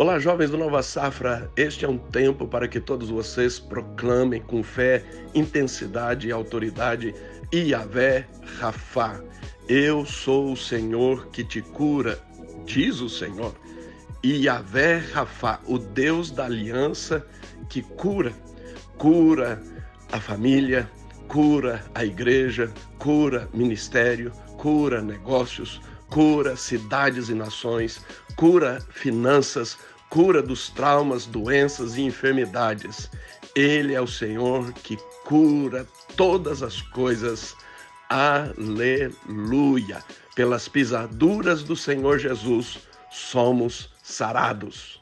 Olá, jovens do Nova Safra. Este é um tempo para que todos vocês proclamem com fé, intensidade e autoridade Iavé Rafá. Eu sou o Senhor que te cura, diz o Senhor. Iavé Rafá, o Deus da aliança que cura, cura a família, cura a igreja, cura ministério, cura negócios, cura cidades e nações, cura finanças, cura dos traumas, doenças e enfermidades. Ele é o Senhor que cura todas as coisas. Aleluia! Pelas pisaduras do Senhor Jesus somos sarados.